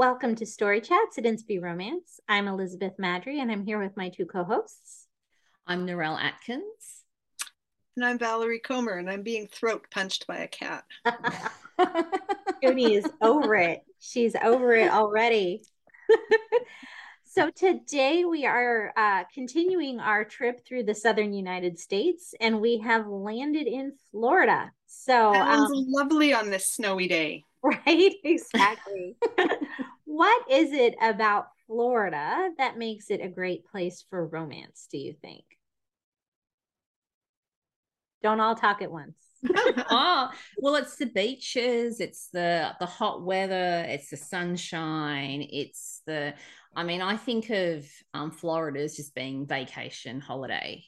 Welcome to Story Chats at Inspy Romance. I'm Elizabeth Maddrey, and I'm here with my two co-hosts. I'm Narelle Atkins. And I'm Valerie Comer, and I'm being throat punched by a cat. Junie is over it. She's over it already. so today we are uh, continuing our trip through the southern United States, and we have landed in Florida. So um, lovely on this snowy day. Right, exactly. What is it about Florida that makes it a great place for romance, do you think? Don't all talk at once. oh, well, it's the beaches, it's the the hot weather, it's the sunshine, it's the I mean, I think of um, Florida as just being vacation holiday.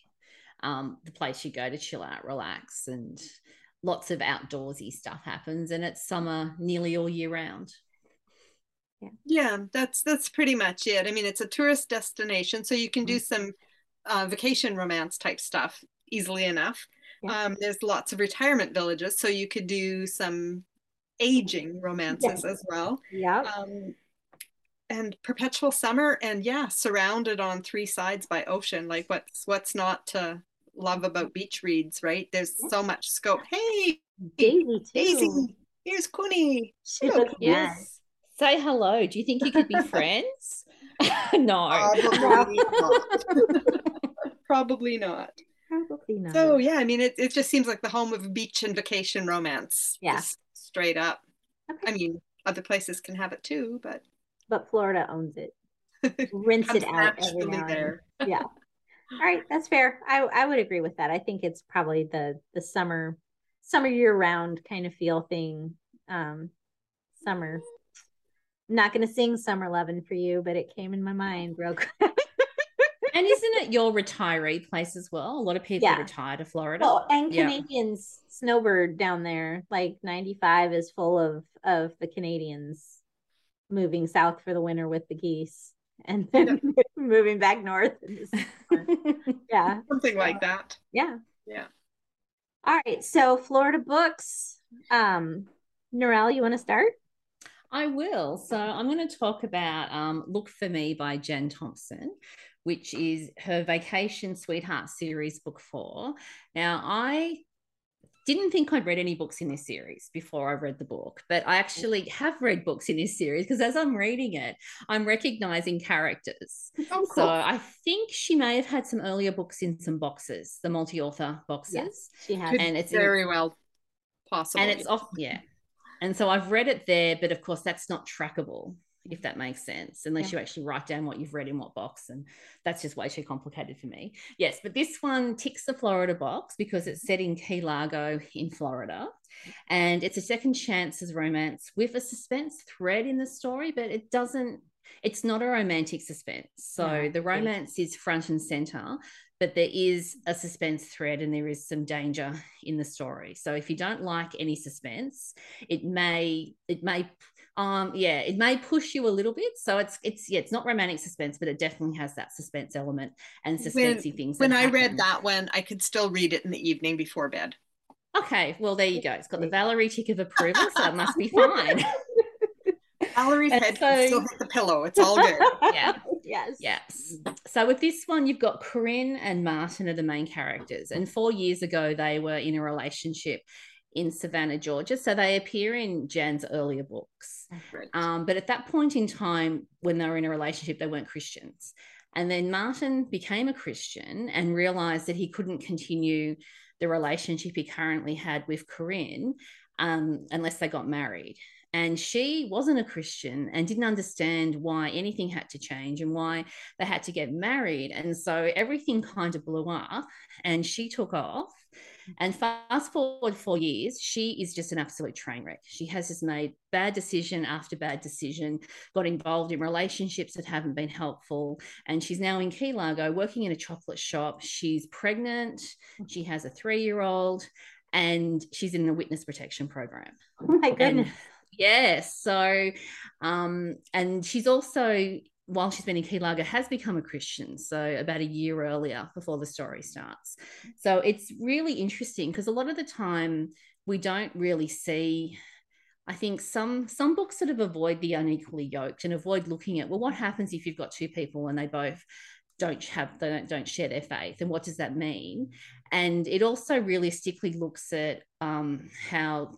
Um, the place you go to chill out, relax, and lots of outdoorsy stuff happens and it's summer nearly all year round yeah yeah that's that's pretty much it i mean it's a tourist destination so you can do mm-hmm. some uh, vacation romance type stuff easily enough yeah. um, there's lots of retirement villages so you could do some aging romances as well yeah um, and perpetual summer and yeah surrounded on three sides by ocean like what's what's not to love about beach reads, right? There's so much scope. Hey, Daisy, too. Daisy, here's Quinny. yes. Say hello. Do you think you could be friends? no. Probably not. Probably not. Probably not. So yeah, I mean, it, it just seems like the home of beach and vacation romance. Yeah. straight up. Okay. I mean, other places can have it too, but but Florida owns it. Rinse it out every now there. Yeah. All right, that's fair. I I would agree with that. I think it's probably the the summer summer year round kind of feel thing. Um summer. I'm not gonna sing summer loving for you, but it came in my mind real quick. and isn't it your retiree place as well? A lot of people yeah. retire to Florida. Oh, and Canadians yeah. snowbird down there. Like 95 is full of of the Canadians moving south for the winter with the geese and then moving back north. yeah. Something like that. Yeah. Yeah. All right. So Florida books. Um, Narelle, you want to start? I will. So I'm going to talk about um, Look for Me by Jan Thompson, which is her Vacation Sweetheart series, book four. Now, I didn't think I'd read any books in this series before I read the book, but I actually have read books in this series because as I'm reading it, I'm recognizing characters. Oh, cool. So I think she may have had some earlier books in some boxes, the multi-author boxes. Yes, she has, and it's very in, well possible. And it's off, yeah. And so I've read it there, but of course that's not trackable if that makes sense, unless yeah. you actually write down what you've read in what box. And that's just way too complicated for me. Yes, but this one ticks the Florida box because it's set in Key Largo in Florida. And it's a second chances romance with a suspense thread in the story, but it doesn't, it's not a romantic suspense. So the romance is front and center, but there is a suspense thread and there is some danger in the story. So if you don't like any suspense, it may it may um yeah it may push you a little bit. So it's it's yeah it's not romantic suspense but it definitely has that suspense element and suspensey when, things when i happen. read that one i could still read it in the evening before bed. Okay well there you go. It's got the valerie tick of approval so it must be fine. Valerie's head so, can still hit the pillow. It's all good. Yeah yes yes so with this one you've got corinne and martin are the main characters and four years ago they were in a relationship in Savannah, Georgia. So they appear in Jan's earlier books. Um, but at that point in time, when they were in a relationship, they weren't Christians. And then Martin became a Christian and realized that he couldn't continue the relationship he currently had with Corinne um, unless they got married. And she wasn't a Christian and didn't understand why anything had to change and why they had to get married. And so everything kind of blew up and she took off mm-hmm. and fast forward four years, she is just an absolute train wreck. She has just made bad decision after bad decision, got involved in relationships that haven't been helpful. And she's now in Key Largo working in a chocolate shop. She's pregnant. She mm-hmm. has a three year old and she's in the witness protection program. Oh my goodness. And, yes. So, um, and she's also while she's been in Key Largo, has become a Christian. So about a year earlier before the story starts. So it's really interesting because a lot of the time we don't really see I think some some books sort of avoid the unequally yoked and avoid looking at well, what happens if you've got two people and they both don't have they don't, don't share their faith and what does that mean and it also realistically looks at um, how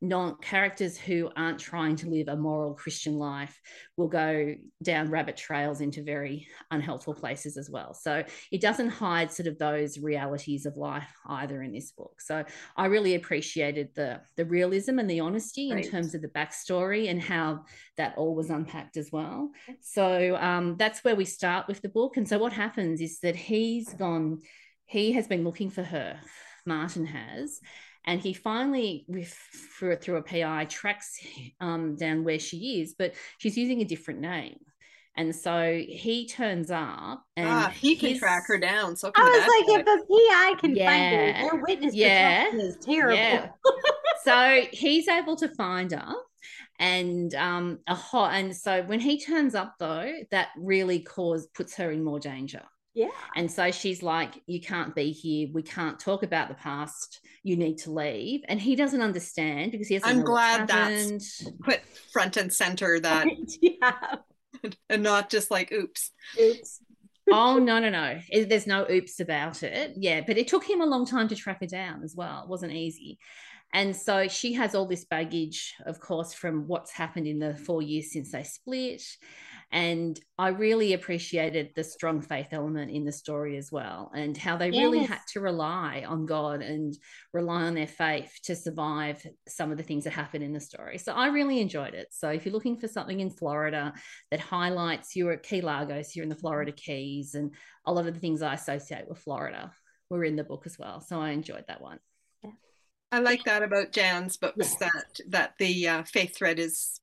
non characters who aren't trying to live a moral Christian life will go down rabbit trails into very unhelpful places as well. So it doesn't hide sort of those realities of life either in this book. So I really appreciated the the realism and the honesty right. in terms of the backstory and how that all was unpacked as well. So um, that's where we start with the book. And so what happens is that he's gone, he has been looking for her. Martin has, and he finally through, through a pi tracks um, down where she is but she's using a different name and so he turns up and ah, he can track her down. So I was like, if a PI can yeah. find her, their witness yeah. is terrible. Yeah. so he's able to find her and um a hot and so when he turns up though that really cause puts her in more danger yeah. And so she's like, You can't be here. We can't talk about the past. You need to leave. And he doesn't understand because he has I'm glad that's put front and center that yeah. and not just like oops. Oops. oh no no no there's no oops about it yeah but it took him a long time to track her down as well it wasn't easy and so she has all this baggage of course from what's happened in the four years since they split and I really appreciated the strong faith element in the story as well, and how they yes. really had to rely on God and rely on their faith to survive some of the things that happen in the story. So I really enjoyed it. So if you're looking for something in Florida that highlights you're at Key Largos, you're in the Florida Keys, and a lot of the things I associate with Florida were in the book as well. So I enjoyed that one. I like that about Jan's books yes. that that the uh, faith thread is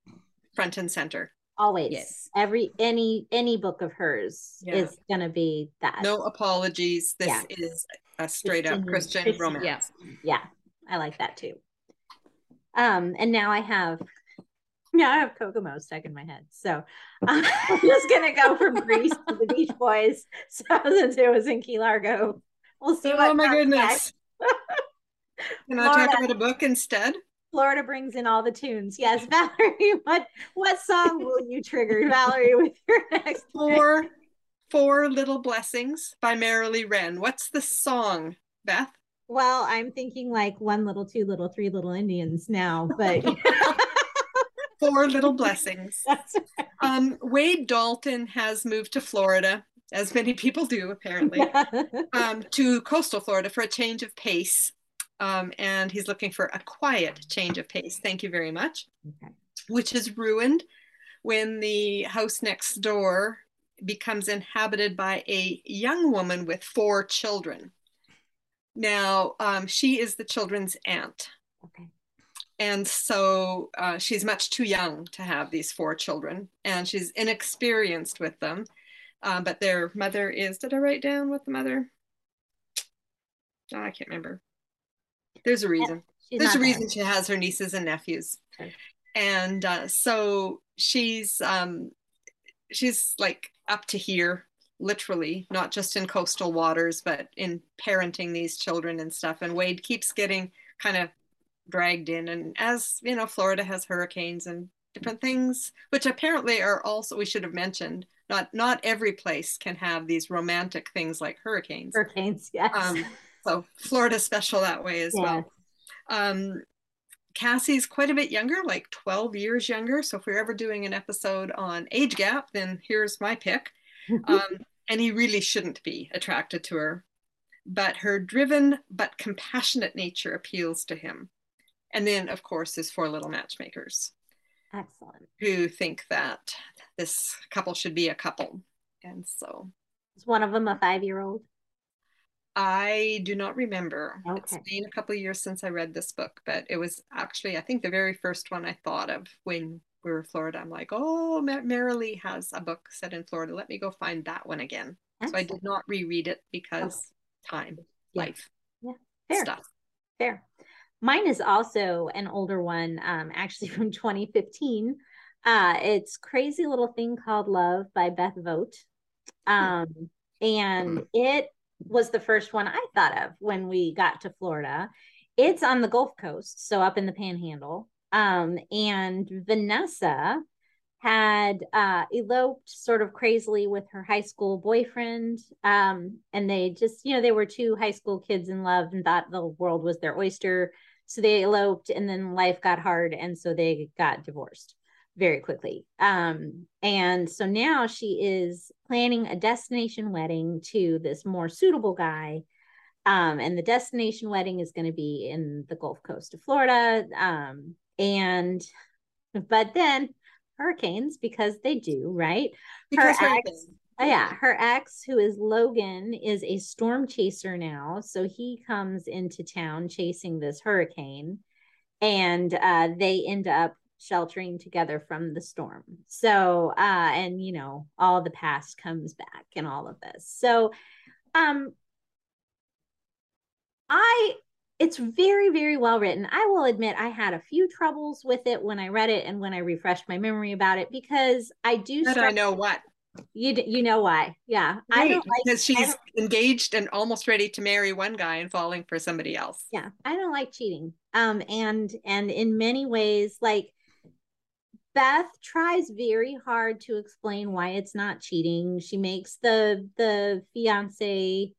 front and center always. Yes. every any any book of hers yeah. is gonna be that. No apologies. This yeah. is a straight up christian, christian romance. yeah. yeah. I like that too. Um and now i have now i have kokomo stuck in my head. So i'm just gonna go from Grease to the beach boys so since it was in key largo. We'll see oh my goodness. can i talk about a book instead Florida brings in all the tunes. Yes, Valerie, what what song will you trigger, Valerie, with your next four pick? four little blessings by Merrillee Whren. What's the song, Beth? Well, I'm thinking like one little, two little, three little Indians now, but four little blessings. Right. Um, Wade Dalton has moved to Florida, as many people do apparently, um, to coastal Florida for a change of pace um, and he's looking for a quiet change of pace. Thank you very much. Okay. Which is ruined when the house next door becomes inhabited by a young woman with four children. Now, um, she is the children's aunt. Okay. And so uh, she's much too young to have these four children, and she's inexperienced with them. Uh, but their mother is, did I write down what the mother? Oh, I can't remember. There's a reason. She's There's a reason there. she has her nieces and nephews. Okay. And uh, so she's um, she's like up to here, literally, not just in coastal waters, but in parenting these children and stuff. And Wade keeps getting kind of dragged in. And as you know, Florida has hurricanes and different things, which apparently are also we should have mentioned. Not not every place can have these romantic things like hurricanes. Hurricanes, yes. Um, so Florida special that way as yeah. well. Um, Cassie's quite a bit younger, like 12 years younger. So if we're ever doing an episode on age gap, then here's my pick. um, and he really shouldn't be attracted to her. But her driven but compassionate nature appeals to him. And then, of course, his four little matchmakers. Excellent. Who think that this couple should be a couple. And so. Is one of them a five year old? I do not remember. Okay. It's been a couple of years since I read this book, but it was actually, I think, the very first one I thought of when we were in Florida. I'm like, oh, Mar- Merrillee has a book set in Florida. Let me go find that one again. So I did not reread it because oh. time, yeah. life, yeah, fair stuff. Fair. Mine is also an older one, um, actually from 2015. Uh, it's Crazy Little Thing Called Love by Beth Vogt. Hmm. Um, and it was the first one I thought of when we got to Florida. It's on the Gulf Coast, so up in the Panhandle. Um, and Vanessa had uh, eloped sort of crazily with her high school boyfriend. Um, and they just, you know, they were two high school kids in love and thought the world was their oyster. So they eloped and then life got hard. And so they got divorced very quickly. Um, and so now she is planning a destination wedding to this more suitable guy. Um, and the destination wedding is going to be in the Gulf Coast of Florida. Um, and, but then hurricanes because they do, right? Because her ex, oh, yeah, her ex, who is Logan, is a storm chaser now. So he comes into town chasing this hurricane, and uh, they end up sheltering together from the storm. So, uh, and you know, all the past comes back and all of this. So, um, I it's very very well written. I will admit i had a few troubles with it when i read it and when i refreshed my memory about it because i do but i know what? You you know why. Yeah. Right, i don't like because she's engaged and almost ready to marry one guy and falling for somebody else. Yeah i don't like cheating. Um and and in many ways like beth tries very hard to explain why it's not cheating. She makes the the fiance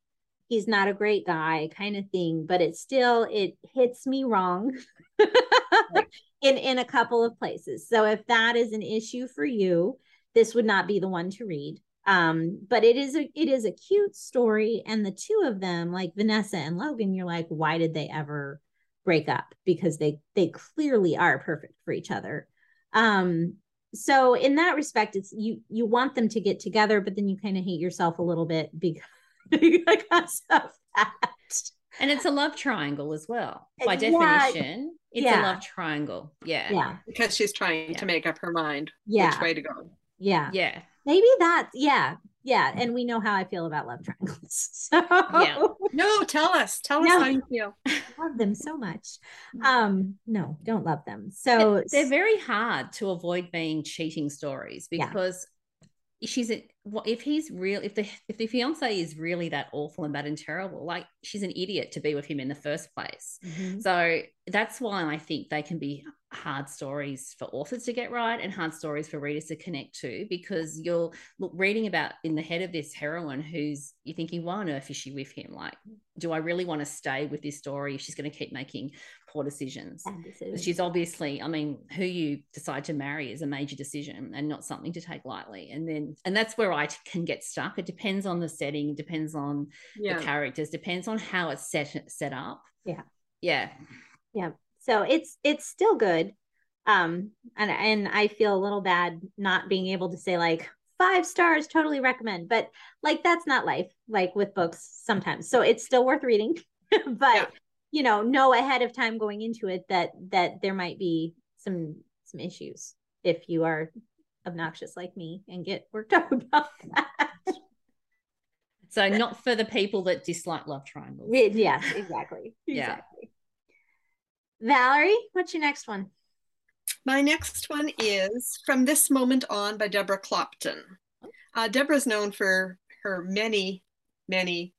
he's not a great guy kind of thing but it still it hits me wrong in in a couple of places. So if that is an issue for you this would not be the one to read. Um but it is a it is a cute story and the two of them like vanessa and logan you're like why did they ever break up? Because they they clearly are perfect for each other um so in that respect it's you you want them to get together but then you kind of hate yourself a little bit because because of that. And it's a love triangle as well. By yeah. definition, it's yeah. a love triangle. Yeah. Yeah. Because she's trying yeah. to make up her mind yeah. which way to go. Yeah. Yeah. Maybe that, yeah. Yeah. And we know how I feel about love triangles. So yeah. No, tell us. Tell no. us how you feel. I love them so much. Um, no, don't love them. So they're very hard to avoid being cheating stories because she's a, if he's real if the if the fiance is really that awful and bad and terrible like she's an idiot to be with him in the first place mm-hmm. so that's why i think they can be hard stories for authors to get right and hard stories for readers to connect to because you're look, reading about in the head of this heroine who's you're thinking why on earth is she with him like do i really want to stay with this story if she's going to keep making poor decisions. decisions she's obviously i mean who you decide to marry is a major decision and not something to take lightly and then and that's where i can get stuck it depends on the setting depends on yeah. the characters depends on how it's set set up yeah yeah yeah so it's it's still good. Um, and and I feel a little bad not being able to say like five stars, totally recommend. But like that's not life, like with books sometimes. So it's still worth reading. but yeah. you know, know ahead of time going into it that that there might be some some issues if you are obnoxious like me and get worked up about that. So not for the people that dislike love triangles. Yes, exactly. yeah. Exactly. Valerie, what's your next one? My next one is From This Moment On by Debra Clopton. Uh, Debra's known for her many, many,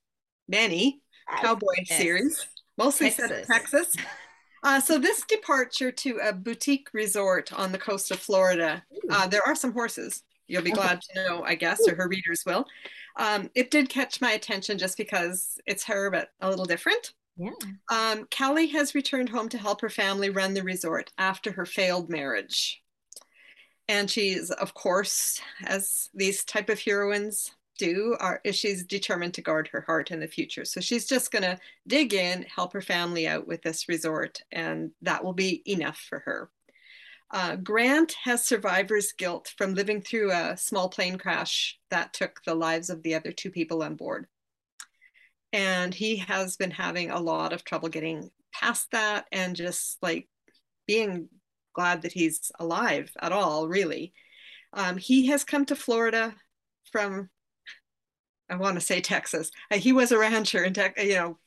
many cowboy yes. series, mostly Texas. set in Texas. Uh, so this departure to a boutique resort on the coast of Florida, uh, there are some horses. You'll be glad to know, I guess, or her readers will. Um, it did catch my attention just because it's her, but a little different. Yeah. Um, Callie has returned home to help her family run the resort after her failed marriage. And she's, of course, as these type of heroines do, are she's determined to guard her heart in the future. So she's just going to dig in, help her family out with this resort, and that will be enough for her. Uh, Grant has survivor's guilt from living through a small plane crash that took the lives of the other two people on board and he has been having a lot of trouble getting past that and just like being glad that he's alive at all really um, he has come to florida from i want to say texas. Uh, he was a rancher in tech you know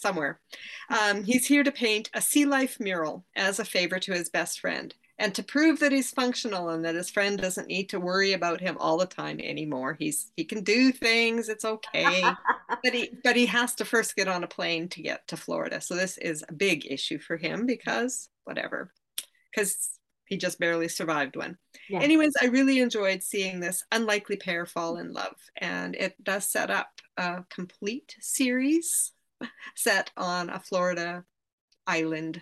somewhere. Um, he's here to paint a sea life mural as a favor to his best friend and to prove that he's functional and that his friend doesn't need to worry about him all the time anymore. He's he can do things. It's okay. But he but he has to first get on a plane to get to florida. So this is a big issue for him because whatever, because he just barely survived one. Yeah. Anyways, I really enjoyed seeing this unlikely pair fall in love, and it does set up a complete series set on a Florida island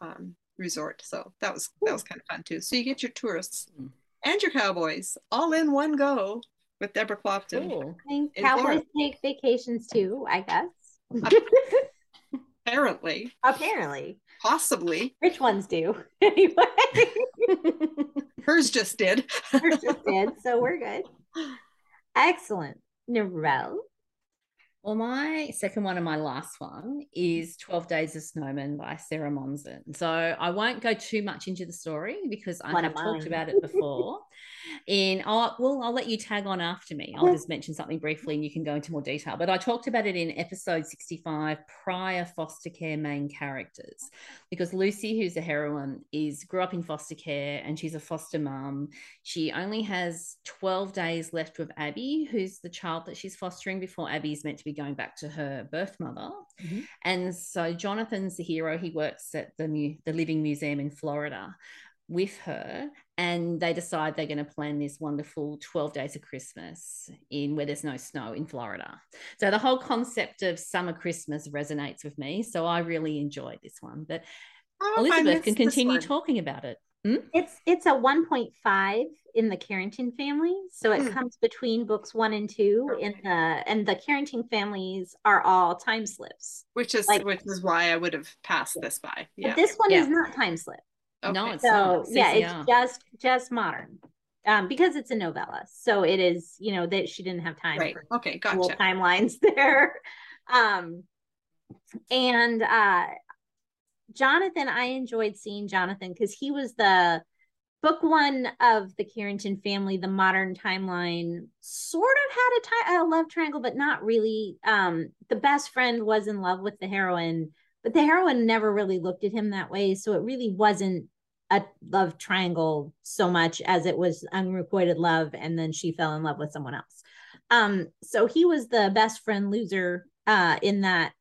um, resort. So that was that was kind of fun too. So you get your tourists mm. and your cowboys all in one go with Debra Clopton. Cool. cowboys Florida. take vacations too, I guess. Apparently. Apparently. Possibly. Rich ones do. anyway. Hers just did. Hers just did. So we're good. Excellent. Narelle. Well, my second one and my last one is 12 Days of Snowman by Sarah Monzon. So I won't go too much into the story because I have talked about it before. In oh well i'll let you tag on after me. I'll just mention something briefly and you can go into more detail. But i talked about it in episode 65 prior foster care main characters. Because lucy who's a heroine is grew up in foster care and she's a foster mom she only has 12 days left with abby who's the child that she's fostering before abby's meant to be going back to her birth mother. Mm-hmm. and so jonathan's the hero he works at the, the living museum in florida with her and they decide they're going to plan this wonderful 12 days of christmas in where there's no snow in florida. So the whole concept of summer christmas resonates with me so i really enjoyed this one. But oh, elizabeth can continue talking about it. Hmm? it's it's a 1.5 in the carrington family so it hmm. comes between books one and two okay. in the and the carrington families are all time slips. Which is like, which is why i would have passed this by. Yeah. but this one yeah. is not time slip Okay. No, it's so not. yeah, it's just just modern. Um, because it's a novella. So it is, you know, that she didn't have time right. for okay, gotcha. timelines there. Um and uh Jonathan, I enjoyed seeing Jonathan because he was the book one of the Carrington family, the modern timeline, sort of had a, ti- a love triangle, but not really. Um, the best friend was in love with the heroine, but the heroine never really looked at him that way. So it really wasn't a love triangle so much as it was unrequited love and then she fell in love with someone else. Um so he was the best friend loser uh in that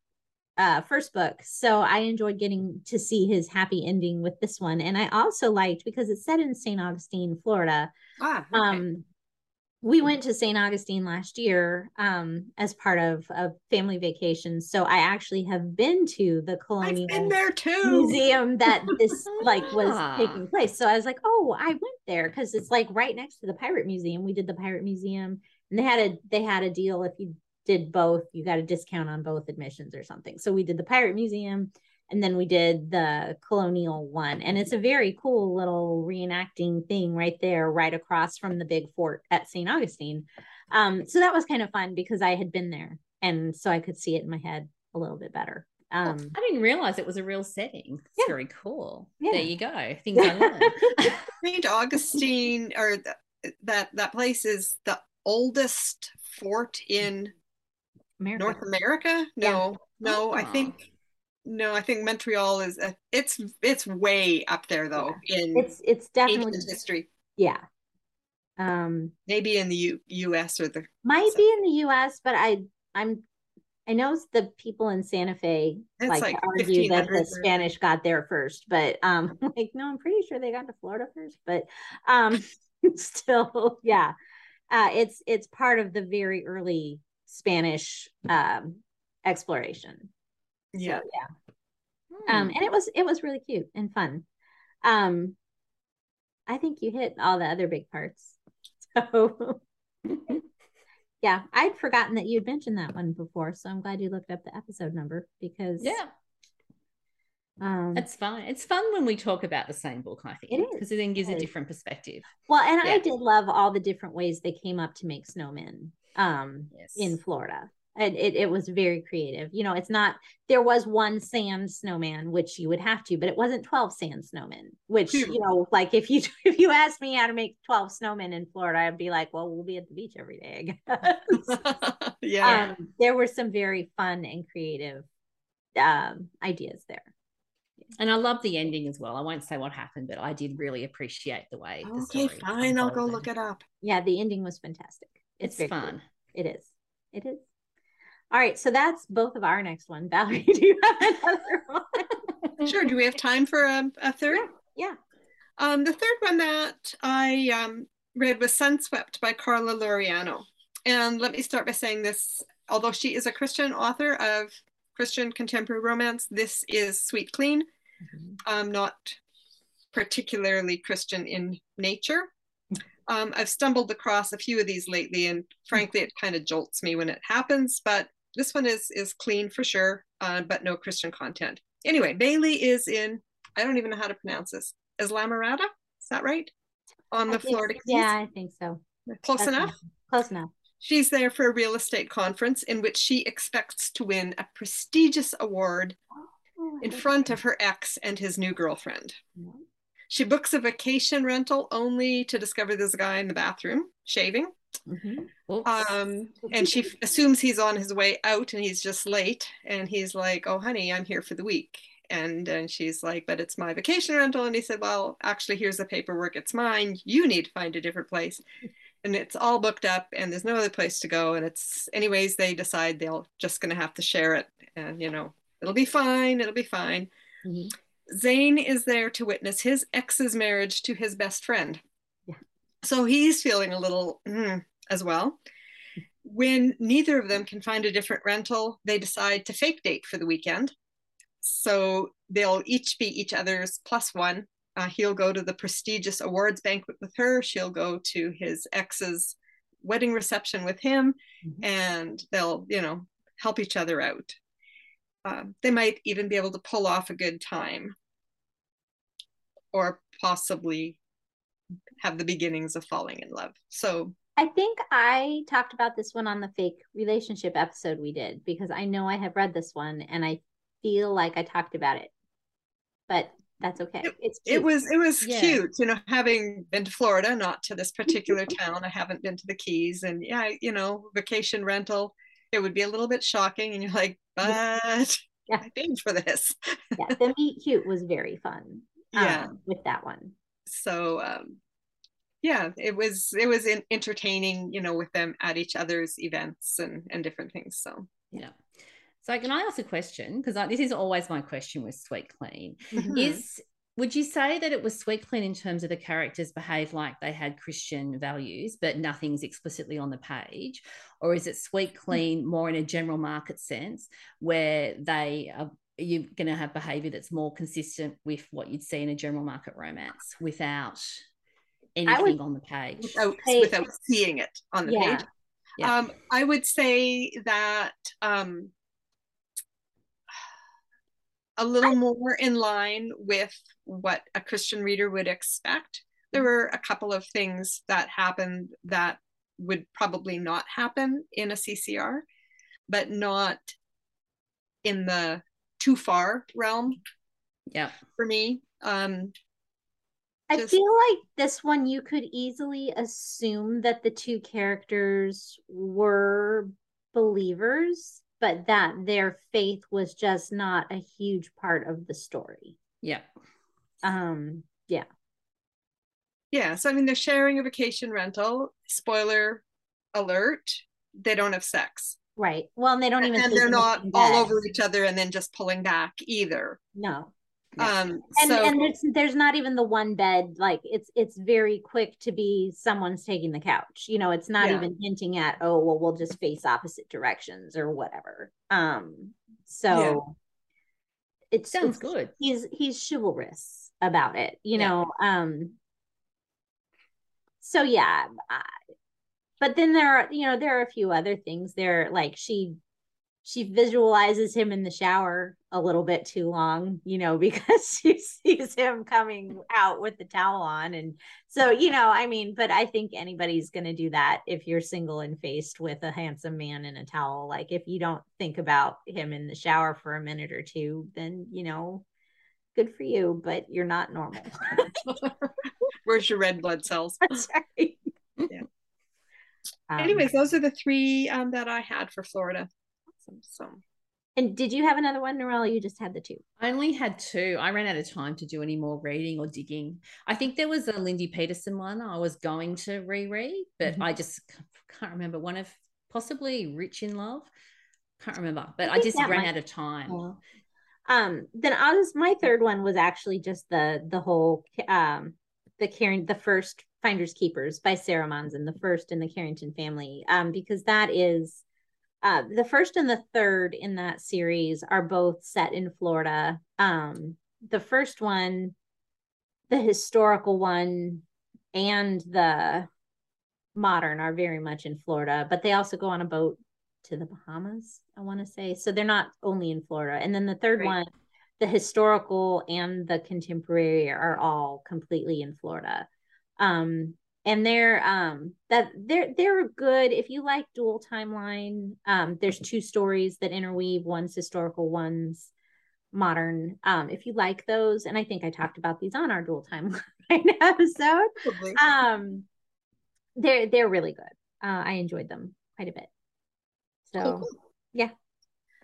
uh first book. So i enjoyed getting to see his happy ending with this one. And i also liked because it's set in st augustine florida. Ah, okay. um we went to St. Augustine last year um, as part of a family vacation. So I actually have been to the Colonial there too. Museum that this like was taking place. So I was like, oh, I went there because it's like right next to the Pirate Museum. We did the Pirate Museum, and they had a they had a deal if you did both, you got a discount on both admissions or something. So we did the Pirate Museum and then we did the colonial one and it's a very cool little reenacting thing right there right across from the big fort at st augustine um, so that was kind of fun because i had been there and so i could see it in my head a little bit better um, I didn't realize it was a real setting. It's yeah. very cool. Yeah. There you go. Things I learned. St. Augustine, or the, that that place is the oldest fort in America. North America. No, yeah. no, oh. I think no, I think Montreal is a, it's it's way up there though in it's it's definitely history. Yeah. Um maybe in the U- US or the might so. be in the US, but I I'm I know the people in Santa Fe it's like, like argue that the Spanish got there first, but um like no, I'm pretty sure they got to Florida first, but um still yeah. Uh it's it's part of the very early Spanish um exploration. Yeah. So, yeah. Um, hmm. and it was it was really cute and fun. Um, I think you hit all the other big parts. So yeah, I'd forgotten that you'd mentioned that one before, so I'm glad you looked up the episode number because yeah, um, it's fun. It's fun when we talk about the same book. I think it is because it then gives a different perspective. Well, and yeah. I did love all the different ways they came up to make snowmen um, yes. in Florida and it, it was very creative you know it's not there was one sand snowman which you would have to but it wasn't 12 sand snowmen which you know like if you if you asked me how to make 12 snowmen in florida i'd be like well we'll be at the beach every day yeah um, there were some very fun and creative um, ideas there and I love the ending as well. I won't say what happened, but I did really appreciate the way. The okay, fine. I'll go look it up. Yeah, the ending was fantastic. It's, it's fun. Cool. It is. It is. All right, so that's both of our next one. Valerie, do you have another one? Sure. Do we have time for a, a third? Yeah. yeah. Um, the third one that I um, read was Sunswept by Carla Laureano. And let me start by saying this although she is a Christian author of Christian contemporary romance, this is Sweet Clean, mm-hmm. um, not particularly Christian in nature. Um, I've stumbled across a few of these lately, and frankly, it kind of jolts me when it happens. But this one is is clean for sure, uh, but no Christian content. Anyway, Bailey is in. I don't even know how to pronounce this. Islamorada, is that right? On the Florida. Keys? Yeah, I think so. Close That's enough. Close enough. She's there for a real estate conference in which she expects to win a prestigious award oh, in front of her ex and his new girlfriend. She books a vacation rental only to discover there's a guy in the bathroom shaving. Mm-hmm. Um, and she f- assumes he's on his way out and he's just late. And he's like, Oh, honey, I'm here for the week. And, and she's like, But it's my vacation rental. And he said, Well, actually, here's the paperwork. It's mine. You need to find a different place and it's all booked up and there's no other place to go and it's anyways they decide they're just going to have to share it and you know it'll be fine it'll be fine mm-hmm. zane is there to witness his ex's marriage to his best friend. So he's feeling a little mm, as well when neither of them can find a different rental they decide to fake date for the weekend so they'll each be each other's plus one uh, he'll go to the prestigious awards banquet with her. She'll go to his ex's wedding reception with him, mm-hmm. and they'll, you know, help each other out. Uh, they might even be able to pull off a good time or possibly have the beginnings of falling in love. So I think I talked about this one on the fake relationship episode we did because I know I have read this one and I feel like I talked about it. But that's okay. It, it's cute. it was it was yeah. cute, you know, having been to Florida, not to this particular town. I haven't been to the Keys, and yeah, you know, vacation rental. It would be a little bit shocking, and you're like, but yeah. I paid for this. yeah, the meet cute was very fun. Yeah, um, with that one. So um, yeah, it was it was entertaining, you know, with them at each other's events and and different things. So yeah. So can I ask a question? Because this is always my question with Sweet Clean. Mm-hmm. Is would you say that it was Sweet Clean in terms of the characters behave like they had Christian values, but nothing's explicitly on the page? Or is it Sweet mm-hmm. Clean more in a general market sense where they are you're going to have behavior that's more consistent with what you'd see in a general market romance without anything would, on the page without, without seeing it on the yeah. page yeah. Um, i would say that um, a little more in line with what a Christian reader would expect. There were a couple of things that happened that would probably not happen in a CCR, but not in the too far realm. Yeah. For me. Um I just... feel like this one you could easily assume that the two characters were believers but that their faith was just not a huge part of the story. Yeah. Um, yeah. Yeah. So I mean they're sharing a vacation rental. Spoiler alert, they don't have sex. Right. Well, and they don't even and they're not all over each other and then just pulling back either. No. Um, and so, and there's there's not even the one bed. Like it's it's very quick to be someone's taking the couch. You know, it's not yeah. even hinting at oh well we'll just face opposite directions or whatever. Um, so yeah. it sounds good. He's he's chivalrous about it. You yeah. know. Um. So yeah, I, but then there are you know there are a few other things there like she she visualizes him in the shower a little bit too long, you know, because she sees him coming out with the towel on. And so, you know, I mean, but I think anybody's going to do that if you're single and faced with a handsome man in a towel. Like, if you don't think about him in the shower for a minute or two, then, you know, good for you, but you're not normal. Where's your red blood cells? That's right. Yeah. Um, Anyways, those are the three um, that I had for Florida awesome. So and did you have another one, Narelle? You just had the two. I only had two. I ran out of time to do any more reading or digging. I think there was a Lindy Peterson one I was going to reread, but mm-hmm. I just can't remember. One of possibly Rich in Love. Can't remember, but I, I just ran might... out of time. Um, then I'll just my third one was actually just the the whole um the carrying the first Finders Keepers by Sarah Monzon, the first in the Carrington family, um, because that is uh, the first and the third in that series are both set in Florida. Um, the first one, the historical one, and the modern are very much in Florida, but they also go on a boat to the Bahamas, I want to say. So they're not only in Florida. And then the third right. one, the historical and the contemporary are all completely in Florida. Um, and they're um that they're they're good if you like dual timeline um there's two stories that interweave one's historical one's modern. Um if you like those and i think i talked about these on our dual timeline episode um they're they're really good. Uh i enjoyed them quite a bit. So cool. yeah.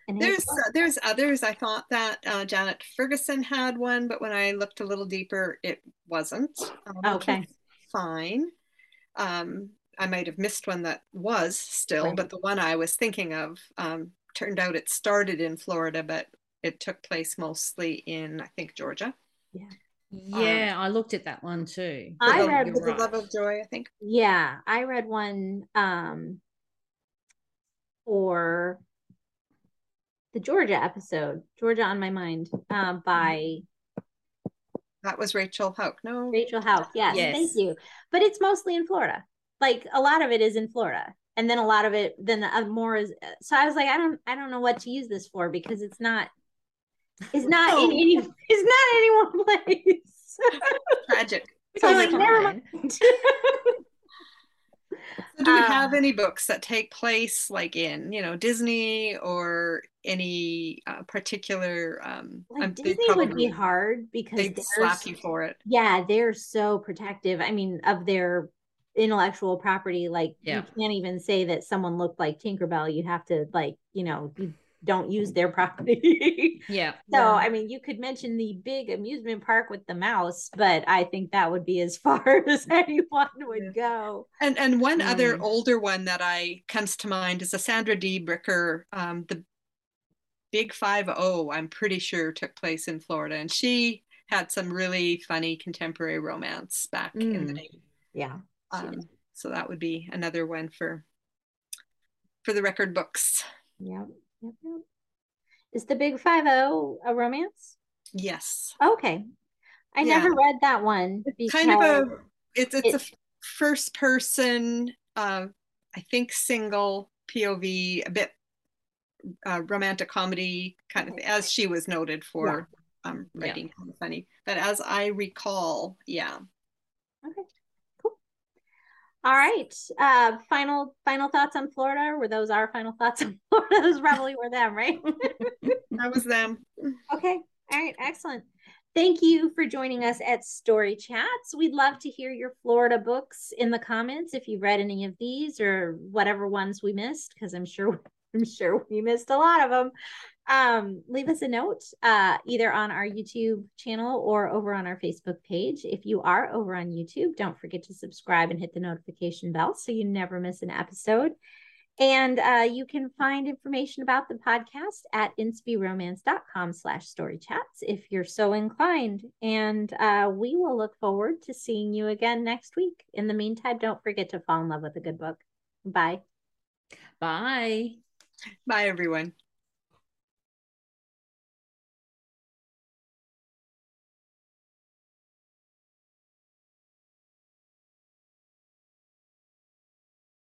And there's uh, there's others. I thought that uh, janet ferguson had one but when i looked a little deeper it wasn't. Um, okay fine um i might have missed one that was still right. but the one i was thinking of um turned out it started in florida but it took place mostly in i think georgia yeah yeah, um, I looked at that one too. I read the right. Love of Joy, I think. Yeah, I read one um for the Georgia episode, Georgia on my mind, um, by that was Rachel Hauck. No, Rachel Hauck. Yes, yes, thank you. But it's mostly in Florida. Like a lot of it is in Florida, and then a lot of it, then the more is. So I was like, I don't, I don't know what to use this for because it's not it's not in any it's not any one place. Tragic. So I like, never mind. So do we have um, any books that take place like in, you know, Disney or any uh, particular um like Disney probably, would be hard because they slap you for it. Yeah, they're so protective. I mean, of their intellectual property, like yeah. you can't even say that someone looked like Tinkerbell. You have to like, you know, you don't use their property. yeah. So, yeah. I mean, you could mention the big amusement park with the mouse, but I think that would be as far as anyone would go. And and one other mm. older one that I comes to mind is a Sandra D. Bricker, um, the Big Five O. I'm pretty sure took place in Florida, and she had some really funny contemporary romance back mm. in the mm. day. Yeah. Um, so that would be another one for for the record books. Yeah. Yep, yep. Is the Big Five O a romance? Yes. Okay. I yeah. never read that one. It's kind of a it's it's it, a first person uh I think single POV a bit uh, romantic comedy kind of as she was noted for yeah. um writing yeah. kind of funny. But as I recall, yeah. Okay. Cool. All right. Uh final final thoughts on Florida. Were those our final thoughts on Florida? those probably were them, right? that was them. Okay. All right, excellent. Thank you for joining us at Story Chats. We'd love to hear your Florida books in the comments if you've read any of these or whatever ones we missed, because I'm sure I'm sure we missed a lot of them um, leave us a note uh, either on our YouTube channel or over on our Facebook page. If you are over on YouTube, don't forget to subscribe and hit the notification bell so you never miss an episode. And uh, you can find information about the podcast at inspyromance.com slash storychats if you're so inclined. And uh, we will look forward to seeing you again next week. In the meantime, don't forget to fall in love with a good book. Bye. Bye. Bye, everyone.